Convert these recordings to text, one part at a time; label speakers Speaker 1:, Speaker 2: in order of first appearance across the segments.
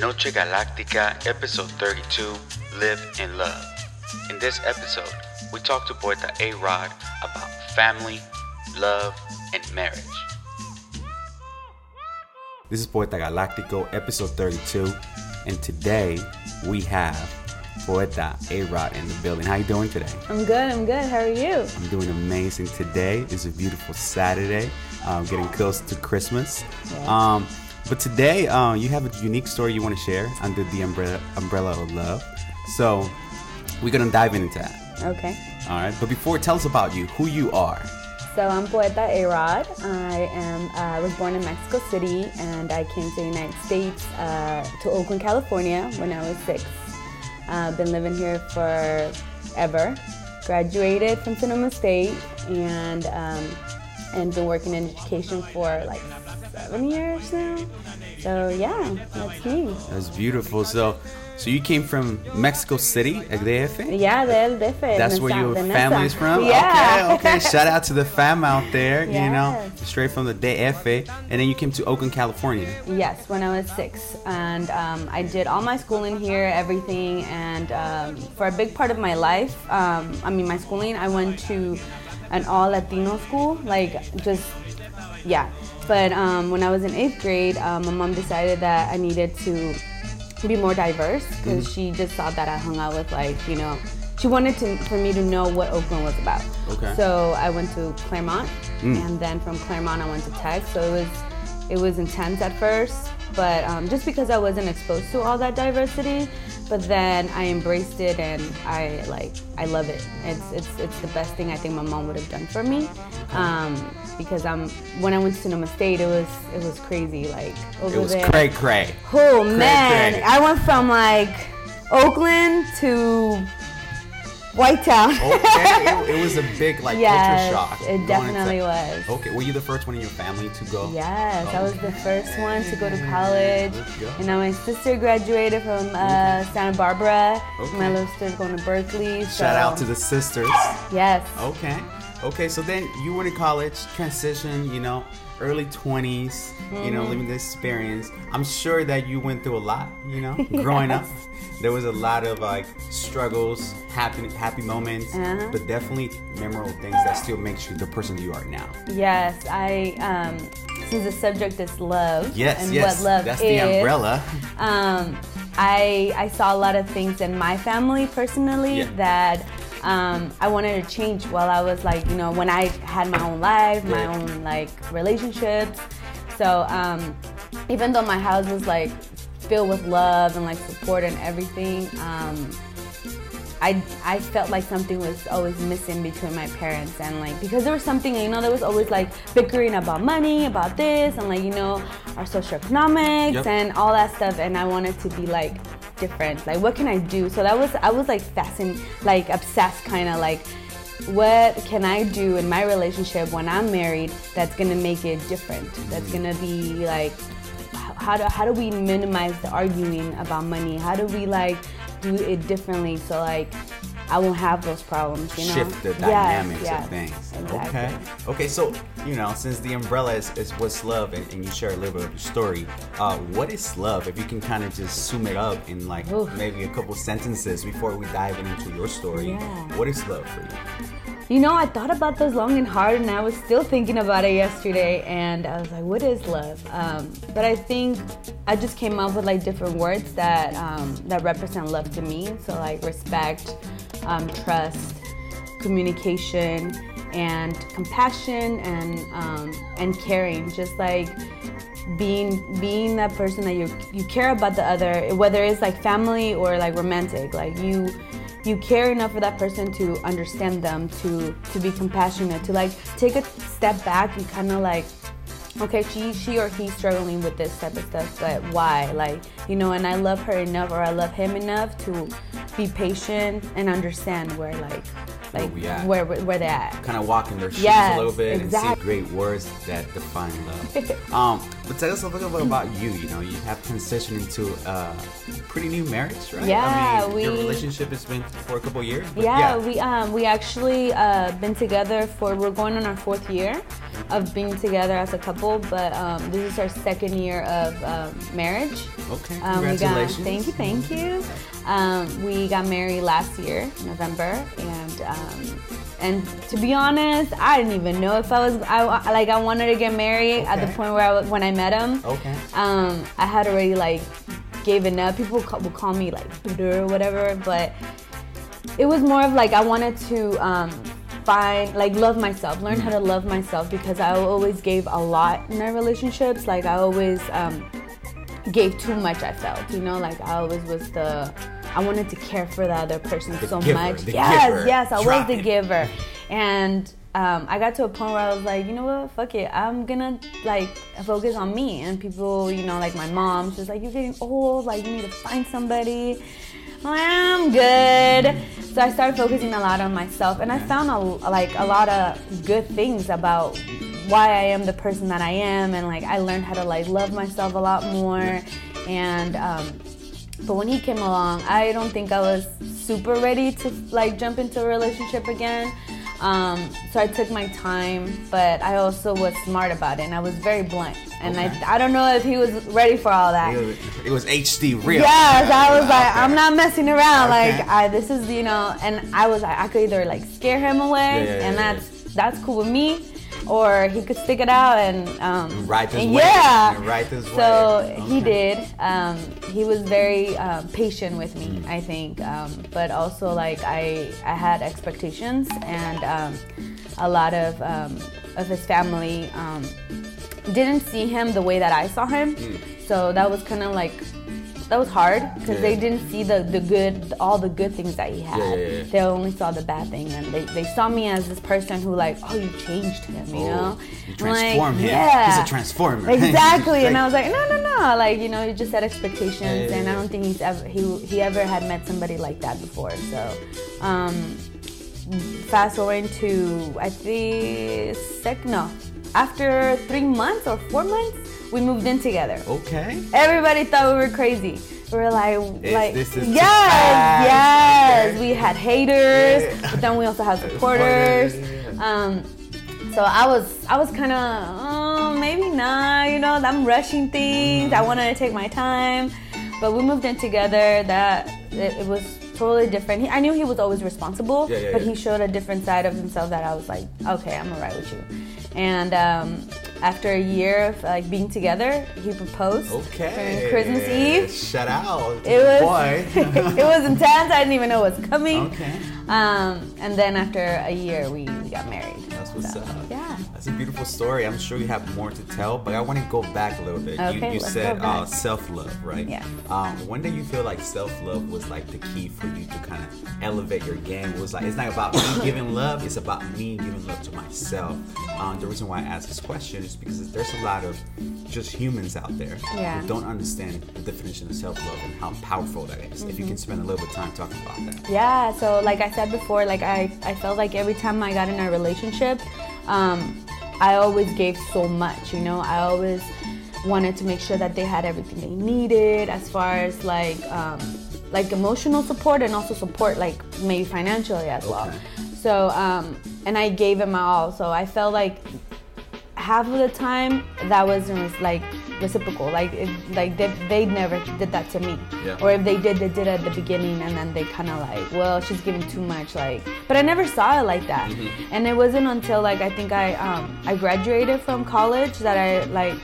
Speaker 1: Noche Galactica, episode 32 Live and Love. In this episode, we talk to Poeta A Rod about family, love, and marriage. This is Poeta Galactico, episode 32, and today we have Poeta A Rod in the building. How are you doing today?
Speaker 2: I'm good. I'm good. How are you?
Speaker 1: I'm doing amazing today. It's a beautiful Saturday, um, getting close to Christmas.
Speaker 2: Yeah.
Speaker 1: Um, but today, uh, you have a unique story you want to share under the umbrella, umbrella of love. So we're gonna dive into that.
Speaker 2: Okay.
Speaker 1: All right. But before, tell us about you, who you are.
Speaker 2: So I'm Poeta A-Rod. I am uh, was born in Mexico City, and I came to the United States uh, to Oakland, California, when I was six. Uh, been living here for ever. Graduated from Sonoma State, and um, and been working in education for like seven years now. So yeah, that's me.
Speaker 1: That's beautiful. So, so you came from Mexico City, DF.
Speaker 2: Yeah, del DF.
Speaker 1: That's where your family is from.
Speaker 2: Yeah.
Speaker 1: Okay. Okay. Shout out to the fam out there. You know, straight from the DF, and then you came to Oakland, California.
Speaker 2: Yes, when I was six, and um, I did all my schooling here, everything, and um, for a big part of my life, um, I mean my schooling, I went to an all Latino school, like just yeah. But um, when I was in eighth grade, um, my mom decided that I needed to be more diverse because she just saw that I hung out with like you know. She wanted to for me to know what Oakland was about.
Speaker 1: Okay.
Speaker 2: So I went to Claremont, and then from Claremont I went to Tech. So it was it was intense at first, but um, just because I wasn't exposed to all that diversity, but then I embraced it and I like I love it. It's it's it's the best thing I think my mom would have done for me, um, because I'm when I went to Sonoma State, it was it was crazy. Like over
Speaker 1: It was
Speaker 2: there,
Speaker 1: cray cray.
Speaker 2: Oh man,
Speaker 1: cray.
Speaker 2: I went from like Oakland to White Town.
Speaker 1: Okay. it, it was a big like
Speaker 2: yes,
Speaker 1: culture shock.
Speaker 2: it definitely was.
Speaker 1: Okay. Were you the first one in your family to go?
Speaker 2: Yes, I was the first one to go to college.
Speaker 1: Go.
Speaker 2: And now my sister graduated from uh, Santa Barbara.
Speaker 1: Okay.
Speaker 2: My little sister's going to Berkeley. So.
Speaker 1: Shout out to the sisters.
Speaker 2: Yes.
Speaker 1: Okay. Okay, so then you went to college, transition, you know, early 20s, you
Speaker 2: Mm-hmm.
Speaker 1: know, living this experience. I'm sure that you went through a lot, you know, growing up. There was a lot of like struggles, happy happy moments,
Speaker 2: Uh-huh.
Speaker 1: but definitely memorable things that still makes you the person you are now.
Speaker 2: Yes, I. Um, since the subject is love.
Speaker 1: Yes,
Speaker 2: and
Speaker 1: yes.
Speaker 2: what love
Speaker 1: that's
Speaker 2: is.
Speaker 1: the umbrella.
Speaker 2: um, I I saw a lot of things in my family personally
Speaker 1: Yeah.
Speaker 2: that um, I wanted to change while I was like you know when I had my own life, my own like relationships. So um, even though my house was like filled with love and like support and everything. Um, I, I felt like something was always missing between my parents and like because there was something you know there was always like bickering about money about this and like you know our socioeconomics
Speaker 1: Yep.
Speaker 2: and all that stuff and I wanted to be like different. Like what can I do? So that was I was like fascinated like obsessed kind of like what can I do in my relationship when I'm married that's gonna make it different? That's mm-hmm. gonna be like how do, how do we minimize the arguing about money? How do we like do it differently? So like I won't have those problems you know
Speaker 1: Shift the
Speaker 2: Yes,
Speaker 1: dynamics
Speaker 2: yes,
Speaker 1: of things.
Speaker 2: exactly.
Speaker 1: Okay. Okay, so you know, since the umbrella is, is what's love and, and you share a little bit of your story, uh, what is love? If you can kind of just sum it up in like
Speaker 2: Oof.
Speaker 1: maybe a couple sentences before we dive into your story.
Speaker 2: Yeah.
Speaker 1: What is love for you?
Speaker 2: You know, I thought about this long and hard, and I was still thinking about it yesterday. And I was like, "What is love?" Um, but I think I just came up with like different words that um, that represent love to me. So like respect, um, trust, communication, and compassion, and um, and caring. Just like being being that person that you you care about the other, whether it's like family or like romantic. Like you you care enough for that person to understand them, to to be compassionate, to like take a step back and kind of like okay, she she or he's struggling with this type of stuff, but why? Like, you know, and I love her enough or I love him enough to be patient and understand where like like
Speaker 1: at.
Speaker 2: where where they're at.
Speaker 1: Kind of walk in their shoes
Speaker 2: Yes,
Speaker 1: a little bit and
Speaker 2: exactly.
Speaker 1: see great words that define love. um, but tell us a little bit about you. You know, you have transitioned into a pretty new marriage, right?
Speaker 2: Yeah,
Speaker 1: I mean, your
Speaker 2: we-
Speaker 1: relationship has been for a couple years. but
Speaker 2: Yeah, we um we actually uh, been together for we're going on our fourth year. Of being together as a couple, but um, this is our second year of um, marriage.
Speaker 1: Okay,
Speaker 2: Um, we got,
Speaker 1: congratulations.
Speaker 2: thank you, thank you. Um, we got married last year, November, and um, and to be honest, I didn't even know if I was I like I wanted to get married at the point where I when I met him.
Speaker 1: Okay.
Speaker 2: Um, I had already like given up. People ca- would call me like bitter or whatever, but it was more of like I wanted to um, find like love myself, learn how to love myself because I always gave a lot in our relationships. Like I always um, gave too much. I felt, you know, like I always was the. I wanted to care for the other person
Speaker 1: The
Speaker 2: so
Speaker 1: giver,
Speaker 2: much. yes,
Speaker 1: giver.
Speaker 2: yes, I
Speaker 1: Drop
Speaker 2: was the giver, and um, I got to a point where I was like, you know what, fuck it, I'm gonna like focus on me. And people, you know, like my mom, she's like, you're getting old, like you need to find somebody. I'm good. So I started focusing a lot on myself, and I found a, like a lot of good things about why I am the person that I am, and like I learned how to like love myself a lot more, and. Um, but when he came along, I don't think I was super ready to like jump into a relationship again. Um, so I took my time, but I also was smart about it, and I was very blunt. And
Speaker 1: Okay.
Speaker 2: I, I don't know if he was ready for all that.
Speaker 1: It was, HD real.
Speaker 2: Yes, I was like. I'm not messing around.
Speaker 1: Okay.
Speaker 2: Like, I, this is, you know, and I was, I could either like scare him away,
Speaker 1: Yeah, yeah, yeah,
Speaker 2: and
Speaker 1: yeah.
Speaker 2: that's that's cool with me, or he could stick it out and um,
Speaker 1: Ride this
Speaker 2: and
Speaker 1: wave.
Speaker 2: Yeah,
Speaker 1: And ride this
Speaker 2: so
Speaker 1: wave.
Speaker 2: he did. Um, he was very um, patient with me,
Speaker 1: Mm.
Speaker 2: I think, um, but also like I I had expectations and um, a lot of um, of his family um, didn't see him the way that I saw him. So that was kind of like that was hard because they didn't see the, the good all the good things that he had.
Speaker 1: Yeah, yeah, yeah.
Speaker 2: They only saw the bad thing and they, they saw me as this person who like oh you changed him you
Speaker 1: Oh,
Speaker 2: know
Speaker 1: you
Speaker 2: I'm like,
Speaker 1: him.
Speaker 2: yeah
Speaker 1: He's a transformer.
Speaker 2: exactly and I was like no no no like you know you just had expectations
Speaker 1: Yeah, yeah,
Speaker 2: and I don't think he's ever he, he ever had met somebody like that before so um fast forward to I think sec no after three months or four months we moved in together
Speaker 1: Okay.
Speaker 2: Everybody thought we were crazy. We were like, like,
Speaker 1: this is too
Speaker 2: yes, yes. We had haters,
Speaker 1: Yeah.
Speaker 2: but then we also had supporters. Um, so I was, I was kind of, oh, maybe not. You know, I'm rushing things. I wanted to take my time, but we moved in together. That it, it was totally different. He, I knew he was always responsible,
Speaker 1: Yeah, yeah,
Speaker 2: but he showed a different side of himself that I was like, okay, I'm alright with you. And um, after a year of like being together, he proposed
Speaker 1: Okay.
Speaker 2: during Christmas Eve.
Speaker 1: Shout out.
Speaker 2: It was
Speaker 1: Boy.
Speaker 2: it was intense. I didn't even know it was coming.
Speaker 1: Okay.
Speaker 2: Um, and then after a year, we got married.
Speaker 1: That's what's
Speaker 2: So,
Speaker 1: up.
Speaker 2: Yeah.
Speaker 1: That's a beautiful story. I'm sure you have more to tell, but I want to go back a little bit. you
Speaker 2: Okay,
Speaker 1: you
Speaker 2: let's
Speaker 1: said uh, self love, right?
Speaker 2: Yeah.
Speaker 1: Um, when did you feel like self love was like the key for you to kind of elevate your game? It was like it's not about me giving love; it's about me giving love to myself. Um, the reason why I ask this question is because there's a lot of just humans out there
Speaker 2: Yeah.
Speaker 1: who don't understand the definition of self love and how powerful that is. If
Speaker 2: Mm-hmm.
Speaker 1: you can spend a little bit of time talking about that.
Speaker 2: Yeah, so like I said before, like I, I felt like every time I got in a relationship, um, I always gave so much, you know. I always wanted to make sure that they had everything they needed as far as like um, like emotional support and also support like maybe financially as well. So um, and I gave them all. So I felt like half of the time that wasn't like reciprocal like it, like they, they never did that to me
Speaker 1: Yeah.
Speaker 2: or if they did they did it at the beginning and then they kind of like well she's giving too much like but i never saw it like that and it wasn't until like i think i um i graduated from college that i like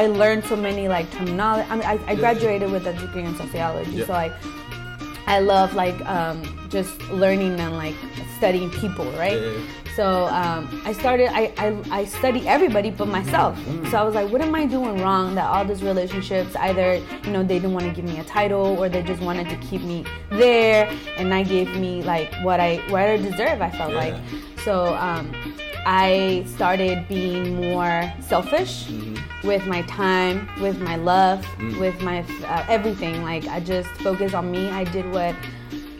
Speaker 2: i learned so many like terminology i mean i, I graduated with a degree in sociology
Speaker 1: Yeah.
Speaker 2: so like I love like um, just learning and like studying people, right?
Speaker 1: Yeah.
Speaker 2: So um, I started. I, I I study everybody but myself. So I was like, what am I doing wrong? That all these relationships, either you know they didn't want to give me a title or they just wanted to keep me there, and I gave me like what I what I deserve. I felt
Speaker 1: Yeah.
Speaker 2: like. So um, I started being more selfish with my time, with my love, with my uh, everything. Like I just focused on me. I did what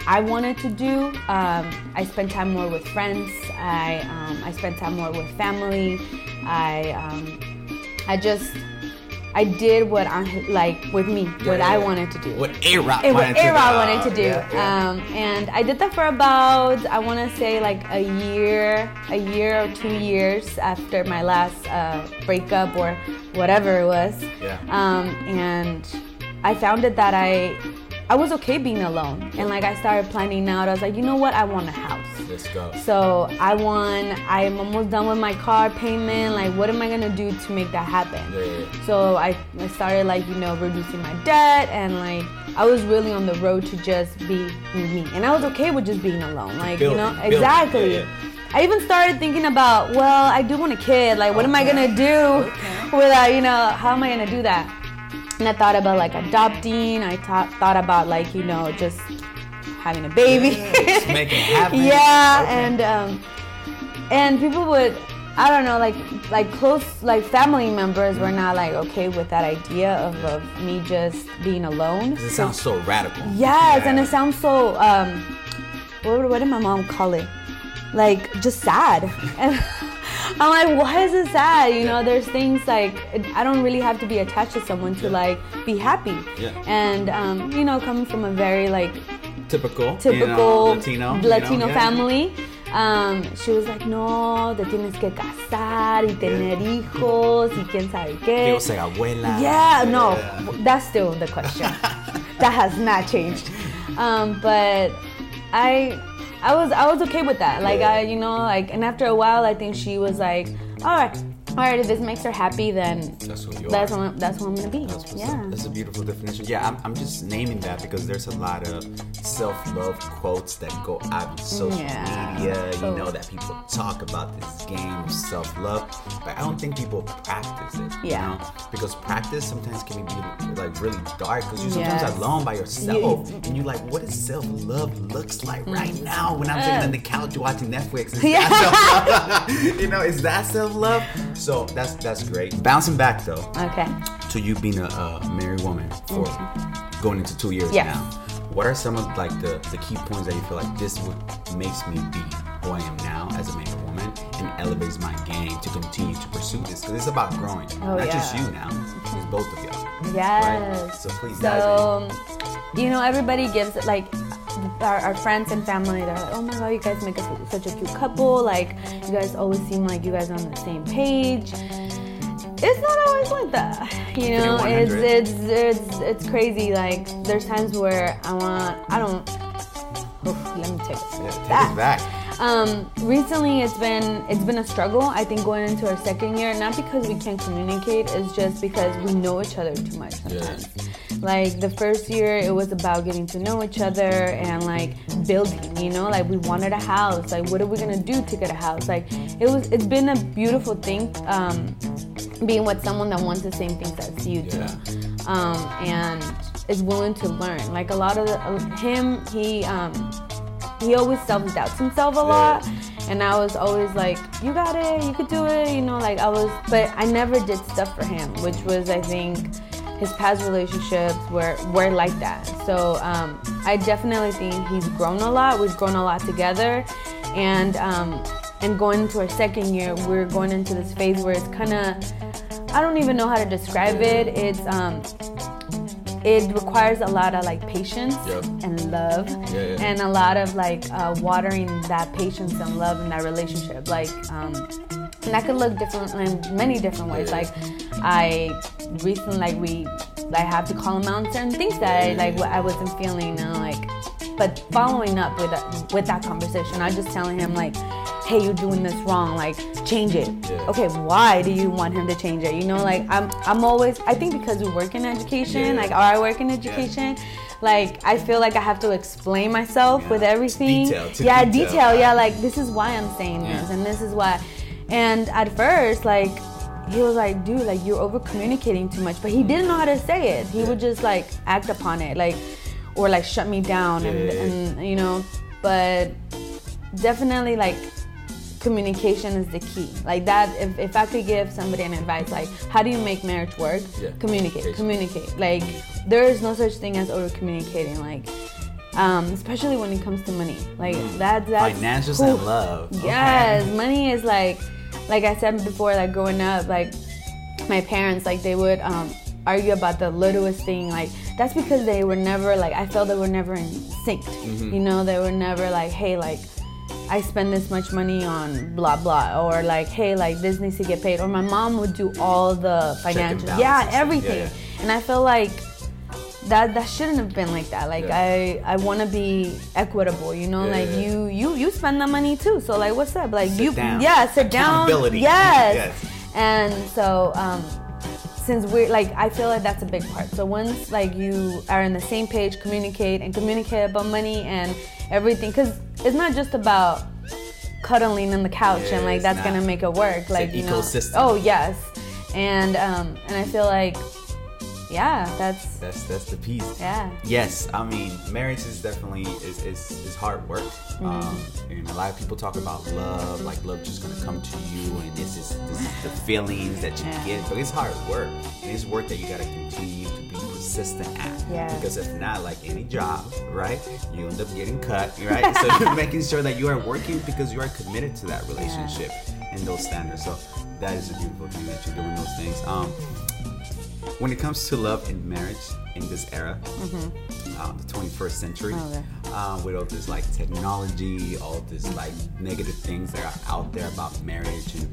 Speaker 2: I wanted to do. Um, I spent time more with friends. I um, I spent time more with family. I um, I just I did what I like with me, what
Speaker 1: Yeah,
Speaker 2: I
Speaker 1: yeah.
Speaker 2: wanted to do.
Speaker 1: What A Rod
Speaker 2: and what
Speaker 1: wanted to do.
Speaker 2: wanted to do.
Speaker 1: Yeah, yeah.
Speaker 2: Um, and I did that for about I want to say like a year, a year or two years after my last uh, breakup or whatever it was.
Speaker 1: Yeah.
Speaker 2: Um, and I found it that I I was okay being alone, and like I started planning out. I was like, you know what, I want a house.
Speaker 1: Let's go.
Speaker 2: So I want. I'm almost done with my car payment. Like, what am I gonna do to make that happen?
Speaker 1: Yeah, yeah.
Speaker 2: So I, I started like you know reducing my debt and like I was really on the road to just be me, and I was okay with just being alone. Like you know
Speaker 1: building.
Speaker 2: exactly.
Speaker 1: Yeah.
Speaker 2: I even started thinking about well, I do want a kid. Like, what am I gonna do
Speaker 1: Okay.
Speaker 2: without uh, you know how am I gonna do that? And I thought about like adopting. I thought thought about like you know just having a baby.
Speaker 1: It happen.
Speaker 2: yeah,
Speaker 1: Okay.
Speaker 2: and um, and people would I don't know like like close like family members were not like okay with that idea of, of me just being alone.
Speaker 1: It sounds so radical.
Speaker 2: Yes,
Speaker 1: Yeah.
Speaker 2: and it sounds so um, what, what did my mom call it? Like just sad. I'm like, why is it sad? You know, there's things like I don't really have to be attached to someone to
Speaker 1: Yeah.
Speaker 2: like be happy.
Speaker 1: Yeah.
Speaker 2: And um, you know, coming from a very like
Speaker 1: typical, you know,
Speaker 2: typical
Speaker 1: Latino, you know,
Speaker 2: Latino
Speaker 1: yeah.
Speaker 2: family. Um, she was like, no, te tienes que casar y tener hijos y quién sabe qué.
Speaker 1: Quiero ser abuela.
Speaker 2: Yeah, no, that's still the question. that has not changed. Um, but I, I was, I was okay with that. Like. I, you know, like, and after a while, I think she was like, all right, all right, if this makes her happy, then
Speaker 1: That's who you
Speaker 2: that's
Speaker 1: are.
Speaker 2: what, that's what I'm gonna be.
Speaker 1: That's,
Speaker 2: yeah.
Speaker 1: That's a beautiful definition. Yeah, I'm, I'm just naming that because there's a lot of self-love quotes that go out on social
Speaker 2: Yeah.
Speaker 1: media. You
Speaker 2: So-
Speaker 1: know that people talk about this game of self-love, but I don't think people practice it. you
Speaker 2: Yeah.
Speaker 1: know? because practice sometimes can be like really dark because you're sometimes
Speaker 2: Yes.
Speaker 1: alone by yourself and you're like, what does self-love looks like right now when I'm sitting on the couch watching Netflix? Is
Speaker 2: Mm. Yeah.
Speaker 1: you know, is that self-love? So that's that's great. Bouncing back though
Speaker 2: Okay.
Speaker 1: to you being a, a married woman for mm-hmm. going into two years
Speaker 2: Yes.
Speaker 1: now. What are some of like the, the key points that you feel like this would makes me be who I am now as a married woman and elevates my game to continue to pursue this? Because it's about growing,
Speaker 2: Oh,
Speaker 1: not just you now, it's both of y'all.
Speaker 2: Yes.
Speaker 1: Right? So please dive
Speaker 2: So, you know, everybody gives like our, our friends and family. They're like, "Oh my god, you guys make us such a cute couple. Like, you guys always seem like you guys are on the same page." It's not always like that, you know. It's it's it's it's crazy. Like, there's times where I want, I don't. Oof, let me take
Speaker 1: in. Yeah, take
Speaker 2: back.
Speaker 1: back.
Speaker 2: Um, recently, it's been it's been a struggle. I think going into our second year, not because we can't communicate, it's just because we know each other too much sometimes. Like the first year, it was about getting to know each other and like building. You know, like we wanted a house. Like, what are we gonna do to get a house? Like, it was. It's been a beautiful thing. Um, being with someone that wants the same things as you do
Speaker 1: Yeah.
Speaker 2: um, and is willing to learn. Like a lot of the, him, he um, he always self doubts himself a lot, and I was always like, "You got it, you could do it," you know. Like I was, but I never did stuff for him, which was I think his past relationships were were like that. So um, I definitely think he's grown a lot. We've grown a lot together, and um, and going into our second year, we're going into this phase where it's kind of I don't even know how to describe it. It's um, it requires a lot of like patience
Speaker 1: Yep.
Speaker 2: and love,
Speaker 1: Yeah, yeah.
Speaker 2: and a lot of like uh, watering that patience and love in that relationship. Like, um, and that could look different in many different ways.
Speaker 1: Yeah.
Speaker 2: Like, I recently like we I have to call him out on certain things that I like what I wasn't feeling and like but following up with that, with that conversation, I just telling him like, "Hey, you're doing this wrong. Like, change it."
Speaker 1: Yeah.
Speaker 2: Okay, why do you want him to change it? You know, like I'm I'm always I think because we work in education,
Speaker 1: Yeah.
Speaker 2: like or I work in education, like I feel like I have to explain myself
Speaker 1: Yeah.
Speaker 2: with everything.
Speaker 1: Detail
Speaker 2: yeah,
Speaker 1: detail.
Speaker 2: detail. Yeah, like this is why I'm saying
Speaker 1: Yeah.
Speaker 2: this, and this is why. And at first, like he was like, dude, like you're over communicating too much. But he didn't know how to say it. He would just like act upon it, like or like shut me down and, and you know. But definitely like communication is the key. Like that if, if I could give somebody an advice like how do you make marriage work?
Speaker 1: Yeah.
Speaker 2: Communicate. Communicate. Like there is no such thing as over communicating. Like um, especially when it comes to money. Like that that's
Speaker 1: Financials and love. Okay.
Speaker 2: Yes, money is like, like I said before, like growing up, like my parents, like they would, um, argue about the littlest thing. Like that's because they were never like I felt they were never in sync.
Speaker 1: Mm-hmm.
Speaker 2: You know, they were never like, hey, like I spend this much money on blah blah, or like, hey, like this needs to get paid, or my mom would do all the financial, yeah, everything.
Speaker 1: Yeah, yeah.
Speaker 2: And I feel like that that shouldn't have been like that. Like
Speaker 1: Yeah.
Speaker 2: I I want to be equitable, you know. Like you you you spend the money too. So like, what's up? Like
Speaker 1: Sit
Speaker 2: you
Speaker 1: down.
Speaker 2: yeah, sit down. Yes.
Speaker 1: Yes.
Speaker 2: And so um, since we're like, I feel like that's a big part. So once like you are on the same page, communicate and communicate about money and everything, because it's not just about cuddling on the couch
Speaker 1: Yeah,
Speaker 2: and like that's
Speaker 1: not.
Speaker 2: gonna make it work. Like you know.
Speaker 1: ecosystem.
Speaker 2: Oh yes. And um, and I feel like, yeah, that's
Speaker 1: That's that's the piece.
Speaker 2: yeah.
Speaker 1: Yes, I mean marriage is definitely is is, is hard work.
Speaker 2: Mm-hmm.
Speaker 1: Um, and a lot of people talk about love, like love just gonna come to you, and this is this is the feelings that you
Speaker 2: Yeah.
Speaker 1: get. But it's hard work, and it's work that you gotta continue to be persistent at.
Speaker 2: Yeah.
Speaker 1: Because if not, like any job, right, you end up getting cut, right? so you're making sure that you are working because you are committed to that relationship and those standards. So that is a beautiful thing that you're doing those things. Um, when it comes to love and marriage in this era, mm-hmm. Um, the 21st century,
Speaker 2: Okay.
Speaker 1: um, with all this like technology, all this like negative things that are out there about marriage and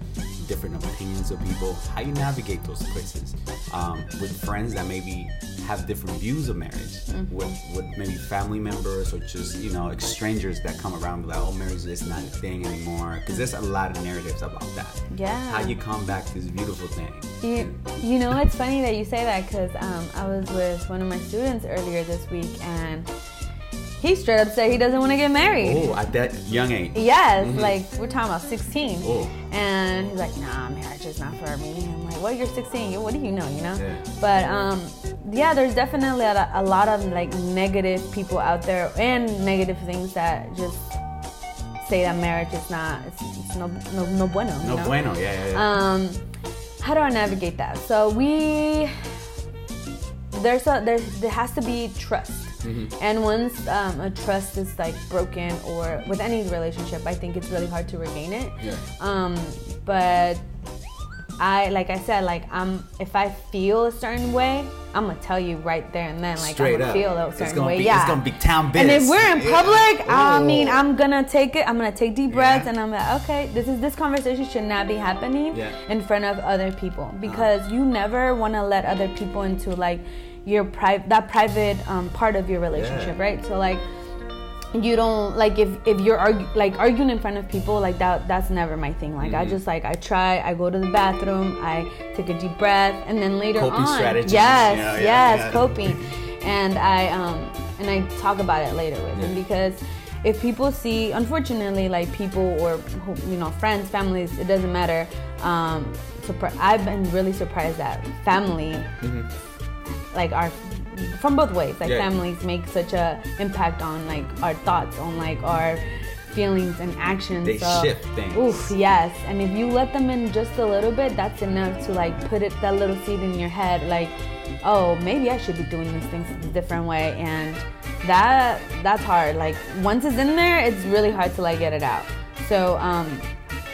Speaker 1: different opinions of people, how you navigate those places um, with friends that maybe have different views of marriage, with, with maybe family members or just you know strangers that come around like, oh, marriage is not a thing anymore, because there's a lot of narratives about that.
Speaker 2: Yeah.
Speaker 1: How you combat this beautiful thing.
Speaker 2: You, you know, it's funny that you say that because um, I was with one of my students earlier this week and he straight up said he doesn't want to get married.
Speaker 1: Oh, at that young age.
Speaker 2: Yes, like we're talking about 16.
Speaker 1: Oh.
Speaker 2: And he's like, nah, marriage is not for me. I'm like, well, you're 16. You- What do you know, you know?
Speaker 1: Yeah.
Speaker 2: But um, yeah, there's definitely a, a lot of like negative people out there and negative things that just say that marriage is not, it's, it's no, no, no bueno.
Speaker 1: No
Speaker 2: know?
Speaker 1: bueno, yeah, yeah, yeah.
Speaker 2: Um, how do I navigate that? So we there's a there there has to be trust,
Speaker 1: Mm-hmm.
Speaker 2: and once um, a trust is like broken or with any relationship, I think it's really hard to regain it.
Speaker 1: Yeah.
Speaker 2: Um, but I like I said like I'm if I feel a certain way, I'm gonna tell you right there and then like
Speaker 1: Straight
Speaker 2: I'm gonna
Speaker 1: up.
Speaker 2: feel a
Speaker 1: It's
Speaker 2: certain
Speaker 1: gonna
Speaker 2: way.
Speaker 1: be-
Speaker 2: yeah.
Speaker 1: it's gonna be town
Speaker 2: And if we're in
Speaker 1: Yeah.
Speaker 2: public, I mean I'm gonna take it. I'm gonna take deep breaths
Speaker 1: Yeah.
Speaker 2: and I'm like, okay, this is this conversation should not be happening
Speaker 1: Yeah.
Speaker 2: in front of other people because you never want to let other people into like your private that private um, part of your relationship,
Speaker 1: Yeah.
Speaker 2: right? So like you don't like if if you're argu- like arguing in front of people like that that's never my thing like
Speaker 1: Mm-hmm.
Speaker 2: i just like i try i go to the bathroom i take a deep breath and then later
Speaker 1: Coping
Speaker 2: on
Speaker 1: strategies.
Speaker 2: yes
Speaker 1: Yeah, yeah,
Speaker 2: yes
Speaker 1: yeah.
Speaker 2: coping and i um and i talk about it later with him because if people see unfortunately like people or you know friends families it doesn't matter um surpri- i've been really surprised that family like our from both ways. Like
Speaker 1: Yeah.
Speaker 2: families make such a impact on like our thoughts on like our feelings and actions
Speaker 1: They
Speaker 2: so,
Speaker 1: shift things.
Speaker 2: oof yes. And if you let them in just a little bit that's enough to like put it that little seed in your head like oh maybe i should be doing these things a different way. And that that's hard. Like once it's in there it's really hard to like get it out. So um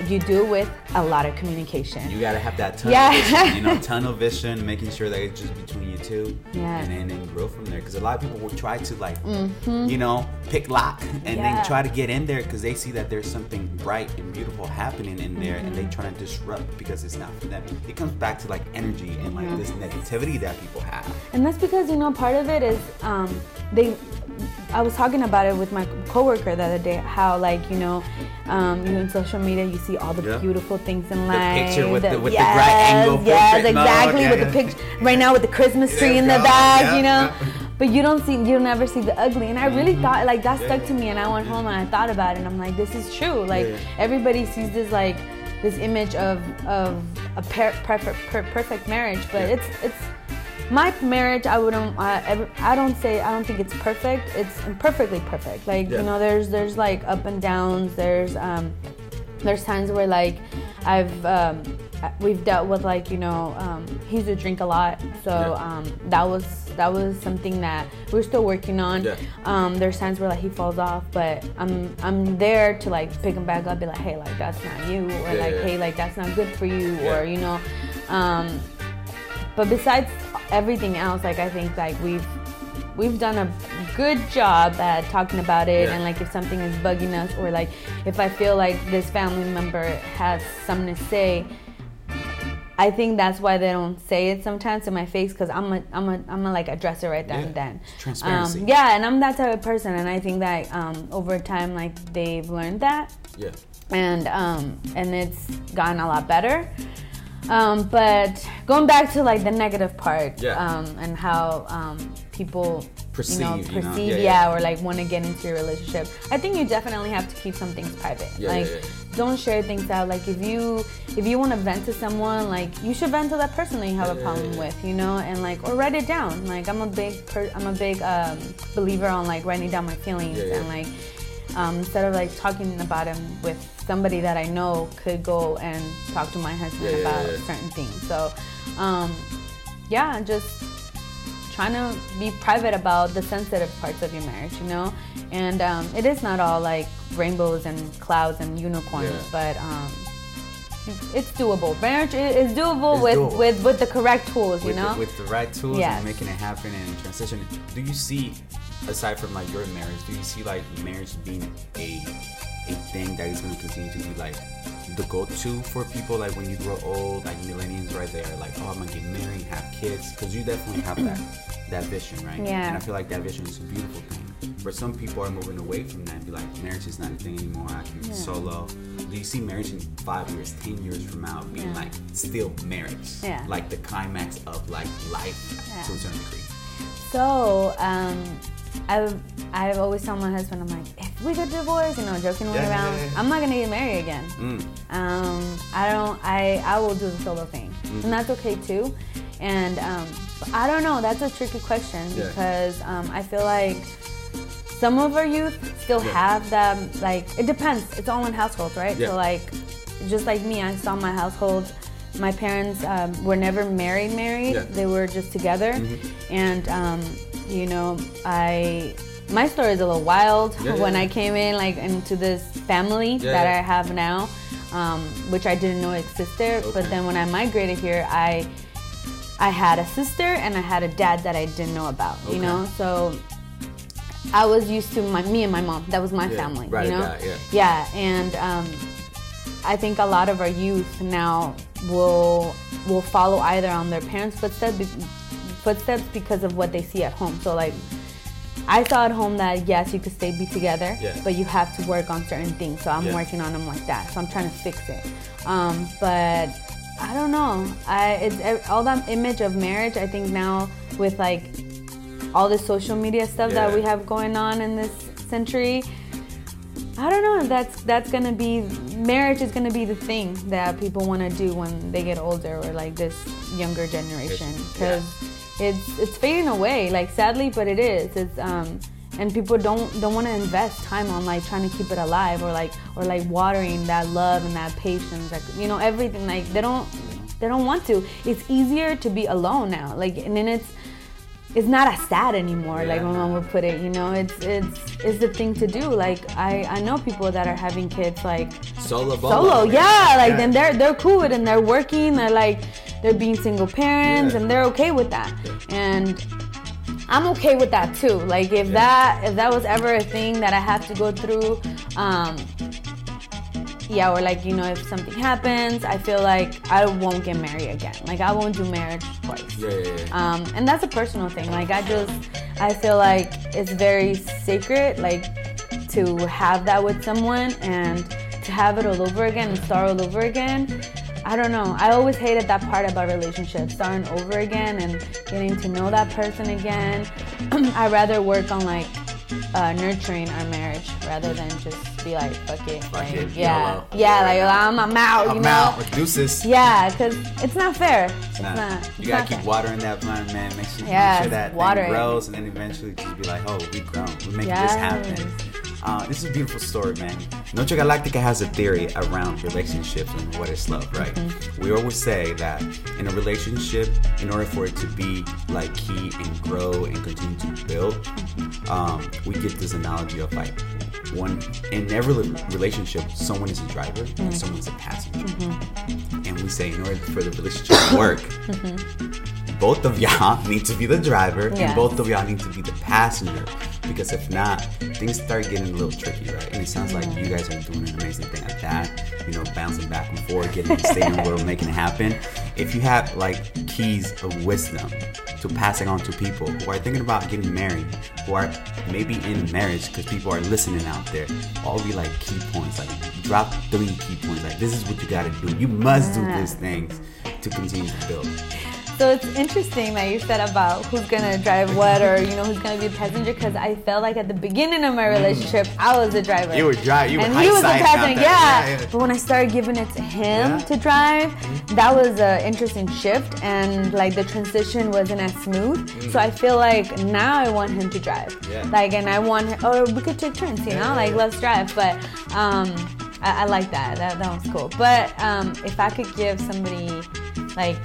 Speaker 2: you do it with a lot of communication
Speaker 1: You gotta have that tunnel
Speaker 2: Yeah.
Speaker 1: vision, you know, tunnel vision, making sure that it's just between you two,
Speaker 2: Yes.
Speaker 1: and then and grow from there. Because a lot of people will try to like, you know, pick lock and
Speaker 2: Mm-hmm. Yeah.
Speaker 1: then try to get in there because they see that there's something bright and beautiful happening in there, and they
Speaker 2: Mm-hmm.
Speaker 1: try to disrupt because it's not for them. It comes back to like energy and like this negativity that people have.
Speaker 2: And that's because you know part of it is um, they. I was talking about it with my coworker the other day. How like you know, um, you in social media you see all the
Speaker 1: Yeah.
Speaker 2: beautiful things in life.
Speaker 1: The picture with the- with the
Speaker 2: yes,
Speaker 1: bright angle
Speaker 2: Yes,
Speaker 1: portrait mode,
Speaker 2: exactly.
Speaker 1: yeah,
Speaker 2: with
Speaker 1: yeah.
Speaker 2: the picture right now with the Christmas tree
Speaker 1: Yeah,
Speaker 2: in the
Speaker 1: yeah,
Speaker 2: back.
Speaker 1: yeah,
Speaker 2: you know.
Speaker 1: yeah.
Speaker 2: But you don't see, you never see the ugly, and I really
Speaker 1: Mm-hmm.
Speaker 2: thought like that stuck to me, and I went home and I thought about it, and I'm like, this is true. Like
Speaker 1: Yeah.
Speaker 2: everybody sees this like this image of of a per- perfect per- perfect marriage, but
Speaker 1: Yeah.
Speaker 2: it's it's my marriage i wouldn't ever, i don't say i don't think it's perfect. It's imperfectly perfect. Like
Speaker 1: Yeah.
Speaker 2: you know there's there's like up and downs. There's um there's times where like i've um we've dealt with like you know um he used to drink a lot. So
Speaker 1: Yeah.
Speaker 2: um that was that was something that we're still working on.
Speaker 1: Yeah.
Speaker 2: um there's times where like he falls off but i'm i'm there to like pick him back up be like hey like that's not you or
Speaker 1: Yeah,
Speaker 2: like hey like that's not good for you or you know um but besides everything else, like I think like we've we've done a good job at talking about it
Speaker 1: Yeah.
Speaker 2: and like if something is bugging us or like if I feel like this family member has something to say. I think that's why they don't say it sometimes to my face because I'm a, I'm a, I'm a like address it right there
Speaker 1: Yeah.
Speaker 2: and then.
Speaker 1: Transparency.
Speaker 2: Um, yeah, and I'm that type of person, and I think that um, over time, like they've learned that,
Speaker 1: Yeah.
Speaker 2: and um, and it's gotten a lot better. Um, but going back to like the negative part,
Speaker 1: Yeah.
Speaker 2: um, and how um, people
Speaker 1: Perceive,
Speaker 2: you know,
Speaker 1: you know? Yeah,
Speaker 2: yeah,
Speaker 1: yeah.
Speaker 2: or like want to get into your relationship. I think you definitely have to keep some things private.
Speaker 1: Yeah,
Speaker 2: like, don't share things out. Like, if you if you want to vent to someone, like you should vent to that person that you have a problem with, you know, and like or write it down. Like, I'm a big per- I'm a big um, believer on like writing down my feelings and like um, instead of like talking about them with somebody that I know could go and talk to my husband
Speaker 1: Yeah, yeah,
Speaker 2: about
Speaker 1: yeah.
Speaker 2: certain things. So, um, yeah, just trying to be private about the sensitive parts of your marriage, you know? And um, it is not all like rainbows and clouds and unicorns,
Speaker 1: Yeah.
Speaker 2: but um, it's doable. Marriage is doable
Speaker 1: It's
Speaker 2: with,
Speaker 1: doable.
Speaker 2: with with the correct tools, you
Speaker 1: with
Speaker 2: know?
Speaker 1: the, with the right tools
Speaker 2: Yes.
Speaker 1: and making it happen and transition. Do you see, aside from like your marriage, do you see like marriage being a a thing that is going to continue to be like the go-to for people like when you grow old, like millennials right there, like oh I'm gonna get married, have kids, because you definitely have that that vision, right?
Speaker 2: Yeah.
Speaker 1: And I feel like that vision is a beautiful thing. But some people are moving away from that and be like, marriage is not a thing anymore. I can be
Speaker 2: Yeah.
Speaker 1: solo. Do you see marriage in five years, ten years from now being
Speaker 2: Yeah.
Speaker 1: like still marriage?
Speaker 2: Yeah.
Speaker 1: Like the climax of like life
Speaker 2: Yeah.
Speaker 1: to a certain degree.
Speaker 2: So, um, I've I've always told my husband, I'm like, if we get divorced, you know, joking
Speaker 1: Yeah,
Speaker 2: around,
Speaker 1: yeah, yeah.
Speaker 2: I'm not gonna get married again.
Speaker 1: Mm.
Speaker 2: Um, I don't. I I will do the solo thing,
Speaker 1: Mm-hmm.
Speaker 2: and that's okay too. And um, I don't know. That's a tricky question because um, I feel like some of our youth still have that. Like it depends. It's all in households, right? So like, just like me, I saw my household. My parents um, were never married. Married.
Speaker 1: Yeah. Mm-hmm.
Speaker 2: They were just together, and um, you know, I. My story is a little wild
Speaker 1: Yeah,
Speaker 2: when
Speaker 1: yeah.
Speaker 2: I came in like into this family
Speaker 1: Yeah,
Speaker 2: that. I have now, um, which I didn't know existed. But then when I migrated here, I I had a sister and I had a dad that I didn't know about. You know, so I was used to my me and my mom. That was my family.
Speaker 1: right,
Speaker 2: you know,
Speaker 1: right, yeah.
Speaker 2: yeah, and um, I think a lot of our youth now will will follow either on their parents' footsteps footsteps because of what they see at home. So like. I saw at home that yes, you could stay be together,
Speaker 1: Yeah.
Speaker 2: but you have to work on certain things. So I'm
Speaker 1: Yeah.
Speaker 2: working on them like that. So I'm trying to fix it. Um, but I don't know. I it's all that image of marriage. I think now with like all this social media stuff that we have going on in this century, I don't know. If that's that's gonna be marriage is gonna be the thing that people want to do when they get older or like this younger generation
Speaker 1: Yeah.
Speaker 2: because it's it's fading away. Like sadly, but it is. It's um and people don't don't want to invest time on like trying to keep it alive or like or like watering that love and that patience. Like you know everything. Like they don't they don't want to. It's easier to be alone now. Like and then it's it's not as sad anymore like my mom would put it you know it's it's it's the thing to do like i i know people that are having kids like
Speaker 1: Solo
Speaker 2: solo yeah like
Speaker 1: Yeah.
Speaker 2: then they're they're cool with it and they're working they're like they're being single parents
Speaker 1: Yeah.
Speaker 2: and they're okay with that and i'm okay with that too like if
Speaker 1: Yeah.
Speaker 2: that if that was ever a thing that i have to go through um yeah or like you know if something happens i feel like i won't get married again like i won't do marriage twice
Speaker 1: Yeah, yeah, yeah.
Speaker 2: um, and that's a personal thing. Like I just, I feel like it's very sacred, like to have that with someone and to have it all over again and start all over again. I don't know. I always hated that part about relationships, starting over again and getting to know that person again. I'd rather work on like uh, nurturing our marriage rather than just be like, fuck it.
Speaker 1: Fuck
Speaker 2: like,
Speaker 1: it,
Speaker 2: yeah,
Speaker 1: YOLO.
Speaker 2: yeah, like I'm, I'm out, you
Speaker 1: I'm
Speaker 2: know?
Speaker 1: out. Deuces.
Speaker 2: Yeah, because it's not fair. It's
Speaker 1: Nah,
Speaker 2: not.
Speaker 1: you gotta keep
Speaker 2: fair.
Speaker 1: watering that plant, man. Make sure,
Speaker 2: Yes,
Speaker 1: make sure that
Speaker 2: water
Speaker 1: grows, and then eventually just be like, oh, we grown. We make
Speaker 2: Yes.
Speaker 1: this happen. Uh, this is a beautiful story, man. Noche Galactica has a theory around relationships and what is love, right?
Speaker 2: Mm-hmm.
Speaker 1: We always say that in a relationship, in order for it to be like key and grow and continue to build,
Speaker 2: Mm-hmm.
Speaker 1: um, we get this analogy of like one in every relationship, someone is a driver
Speaker 2: Mm-hmm.
Speaker 1: and someone's a passenger. And we say in order for the relationship to work, both of y'all need to be the driver
Speaker 2: Yes.
Speaker 1: and both of y'all need to be the passenger because if not things start getting a little tricky right? And it sounds like mm-hmm. you guys are doing an amazing thing at that you know bouncing back and forth getting the staying where making it happen. If you have like keys of wisdom to passing on to people who are thinking about getting married who are maybe in marriage because people are listening out there all be like key points like drop three key points like this is what you got to do. You must do these things to continue to build
Speaker 2: So it's interesting that you said about who's gonna drive what or you know who's gonna be the passenger because I felt like at the beginning of my relationship I was the driver.
Speaker 1: You were dri- you were
Speaker 2: and he was the passenger. Yeah.
Speaker 1: Yeah.
Speaker 2: But when I started giving it to him
Speaker 1: Yeah. Mm-hmm.
Speaker 2: to drive, that was an interesting shift and like the transition wasn't as smooth. So I feel like now I want him to drive.
Speaker 1: Mm-hmm. Yeah.
Speaker 2: Like and I want him, or we could take turns, you know, like let's drive. But um, I, I like that. That that was cool. But um, if I could give somebody like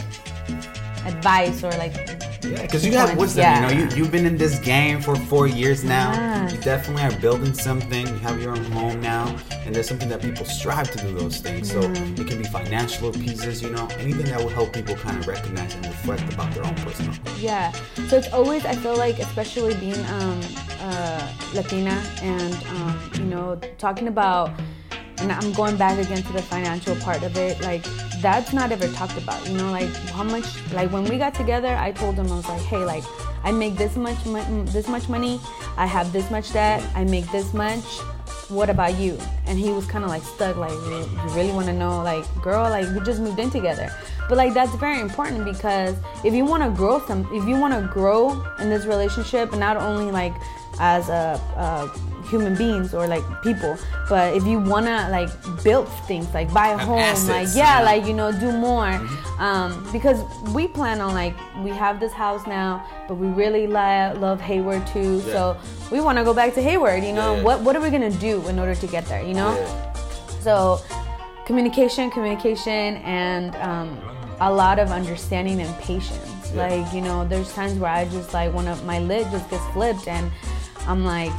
Speaker 2: advice or like
Speaker 1: Yeah, because you have wisdom.
Speaker 2: yeah.
Speaker 1: You know, you, you've been in this game for four years now.
Speaker 2: Yes.
Speaker 1: You definitely are building something. You have your own home now, and there's something that people strive to do those things. So
Speaker 2: Mm-hmm.
Speaker 1: it can be financial pieces, you know, anything that will help people kind of recognize and reflect about their own personal.
Speaker 2: Yeah. So it's always I feel like especially being um, uh, Latina and um, you know talking about and I'm going back again to the financial part of it like that's not ever talked about you know like how much like when we got together I told him I was like hey like I make this much mo- this much money I have this much debt I make this much what about you? And he was kind of like stuck, like, you really want to know, like, girl, like, we just moved in together. But like, that's very important because if you want to grow some, if you want to grow in this relationship, and not only like as a, uh human beings or like people, but if you want to like build things, like buy a
Speaker 1: Have
Speaker 2: home,
Speaker 1: assets,
Speaker 2: like, yeah,
Speaker 1: yeah.
Speaker 2: like, you know, do more. Um, because we plan on like, we have this house now, but we really li- love Hayward too. So we want to go back to Hayward, you know,
Speaker 1: Yeah.
Speaker 2: what, what are we to do in order to get there, you know? So, communication, communication, and um, a lot of understanding and patience.
Speaker 1: Yeah.
Speaker 2: Like, you know, there's times where I just like one of my lid just gets flipped, and I'm like,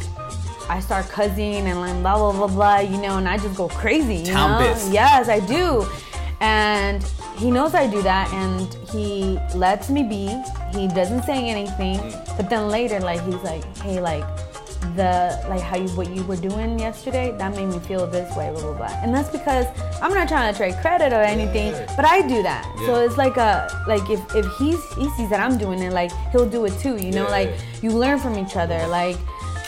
Speaker 2: I start cussing and like blah blah blah blah, you know, and I just go crazy. You
Speaker 1: Town
Speaker 2: know? Yes, I do. And he knows I do that, and he lets me be. He doesn't say anything,
Speaker 1: Mm.
Speaker 2: but then later, like he's like, "Hey, like the like how you what you were doing yesterday, that made me feel this way, blah blah blah." And that's because I'm not trying to trade credit or anything,
Speaker 1: Yeah.
Speaker 2: but I do that. So it's like a like if if he's he sees that I'm doing it, like he'll do it too. You know,
Speaker 1: Yeah.
Speaker 2: like you learn from each other, like.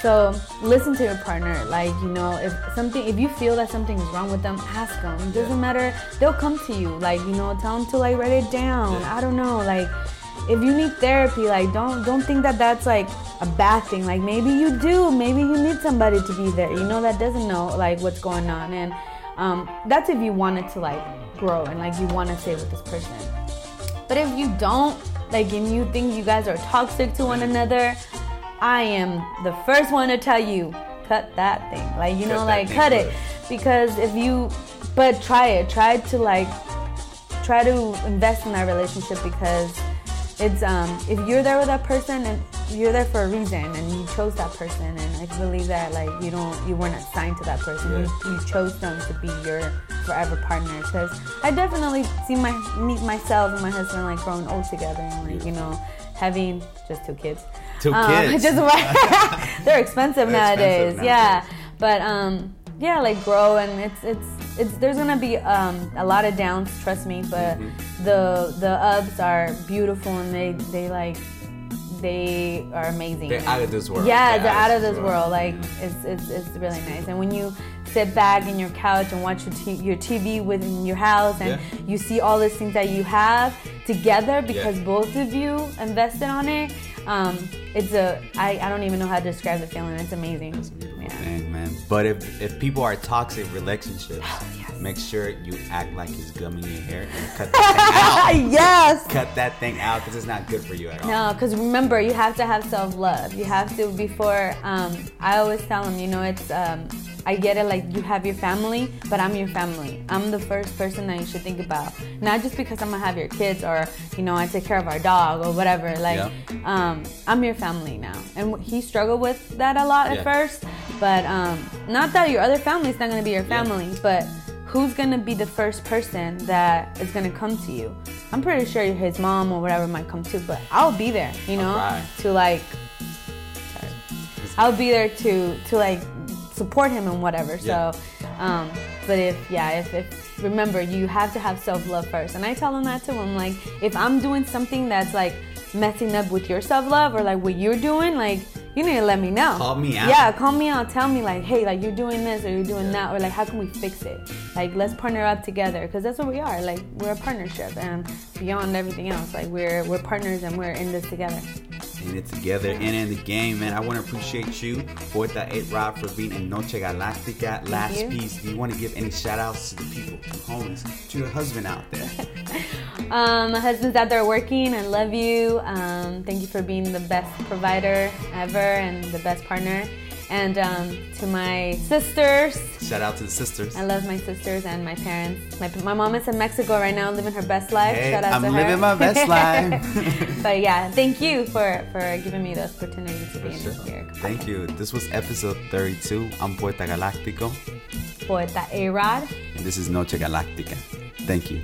Speaker 2: So listen to your partner. Like you know, if something, if you feel that something is wrong with them, ask them. It doesn't matter. They'll come to you. Like you know, tell them to like write it down. I don't know. Like if you need therapy, like don't don't think that that's like a bad thing. Like maybe you do. Maybe you need somebody to be there. You know, that doesn't know like what's going on. And um, that's if you wanted to like grow and like you want to stay with this person. But if you don't, like, and you think you guys are toxic to one another, I am the first one to tell you, cut that thing. Like, you know, like, cut it. Because if you, but try it. Try to, like, try to invest in that relationship because it's, um, if you're there with that person and you're there for a reason and you chose that person and I believe that like you don't you weren't assigned to that person
Speaker 1: Yeah.
Speaker 2: you, you chose them to be your forever partner because I definitely see my meet myself and my husband like growing old together and like you know having just two kids.
Speaker 1: Two
Speaker 2: Um,
Speaker 1: kids.
Speaker 2: Just they're expensive
Speaker 1: They're
Speaker 2: nowadays.
Speaker 1: expensive
Speaker 2: Yeah,
Speaker 1: nowadays.
Speaker 2: but um, yeah, like grow and it's it's it's there's gonna be um a lot of downs. Trust me, but
Speaker 1: Mm-hmm.
Speaker 2: the the ups are beautiful and they they like they are amazing.
Speaker 1: They're out of this world.
Speaker 2: Yeah, they're out of this world. Like it's, it's it's really nice. And when you sit back in your couch and watch your, t- your TV within your house, and
Speaker 1: Yeah.
Speaker 2: you see all these things that you have together because
Speaker 1: Yeah.
Speaker 2: both of you invested on it, um, it's a I, I don't even know how to describe the feeling. It's amazing.
Speaker 1: Beautiful
Speaker 2: Yeah.
Speaker 1: thing, man. But if if people are toxic relationships,
Speaker 2: Oh,
Speaker 1: make sure you act like it's gumming your hair and cut that thing out.
Speaker 2: yes.
Speaker 1: cut that thing out because it's not good for you at all.
Speaker 2: No, because remember, you have to have self love. You have to before. Um, I always tell them, you know, it's. Um, I get it. Like you have your family, but I'm your family. I'm the first person that you should think about. Not just because I'm gonna have your kids or you know I take care of our dog or whatever. Like,
Speaker 1: Yeah.
Speaker 2: um, I'm your family now, and he struggled with that a lot at
Speaker 1: Yeah.
Speaker 2: first. But um, not that your other family's not gonna be your family, but who's gonna be the first person that is gonna come to you? I'm pretty sure his mom or whatever might come too, but I'll be there, you know, to like. Sorry. I'll be there to to like support him and whatever.
Speaker 1: Yeah.
Speaker 2: So, um, but if yeah, if, if remember, you have to have self love first, and I tell him that too. I'm like, if I'm doing something that's like messing up with your self love or like what you're doing, like you need to let me know.
Speaker 1: Call me out.
Speaker 2: Yeah, call me out. Tell me like, hey, like you're doing this or you're doing that, or like how can we fix it? Like let's partner up together because that's what we are. Like we're a partnership, and beyond everything else, like we're we're partners and we're in this together.
Speaker 1: in it together and in the game, man. I want to appreciate you, Poeta A-Rod, for being in Noche Galactica. Last piece, do you want to give any shout outs to the people, to homies, to your husband out there?
Speaker 2: Um, my husband's out there working. I love you. Um, thank you for being the best provider ever and the best partner. And um, to my sisters,
Speaker 1: shout out to the sisters.
Speaker 2: I love my sisters and my parents. My, my mom is in Mexico right now, living her best life.
Speaker 1: Hey,
Speaker 2: Shout out
Speaker 1: I'm
Speaker 2: to her.
Speaker 1: living my best life.
Speaker 2: but yeah, thank you for for giving me the opportunity to be in
Speaker 1: Sure.
Speaker 2: here.
Speaker 1: Thank you. This was episode 32. I'm Poeta Galactico,
Speaker 2: Poeta A-Rod.
Speaker 1: and this is Noche Galactica. Thank you.